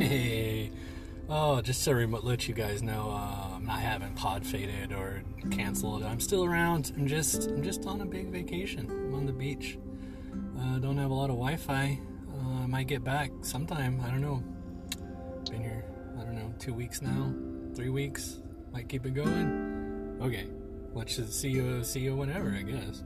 Hey, Oh, just to remo- let you guys know, um, uh, I'm not having pod faded or canceled. I'm still around. I'm just, I'm just on a big vacation. I'm on the beach. Uh, don't have a lot of Wi-Fi. Uh, I might get back sometime. I don't know. Been here, I don't know, two weeks now, three weeks. Might keep it going. Okay, let's just see you, see you whenever, I guess.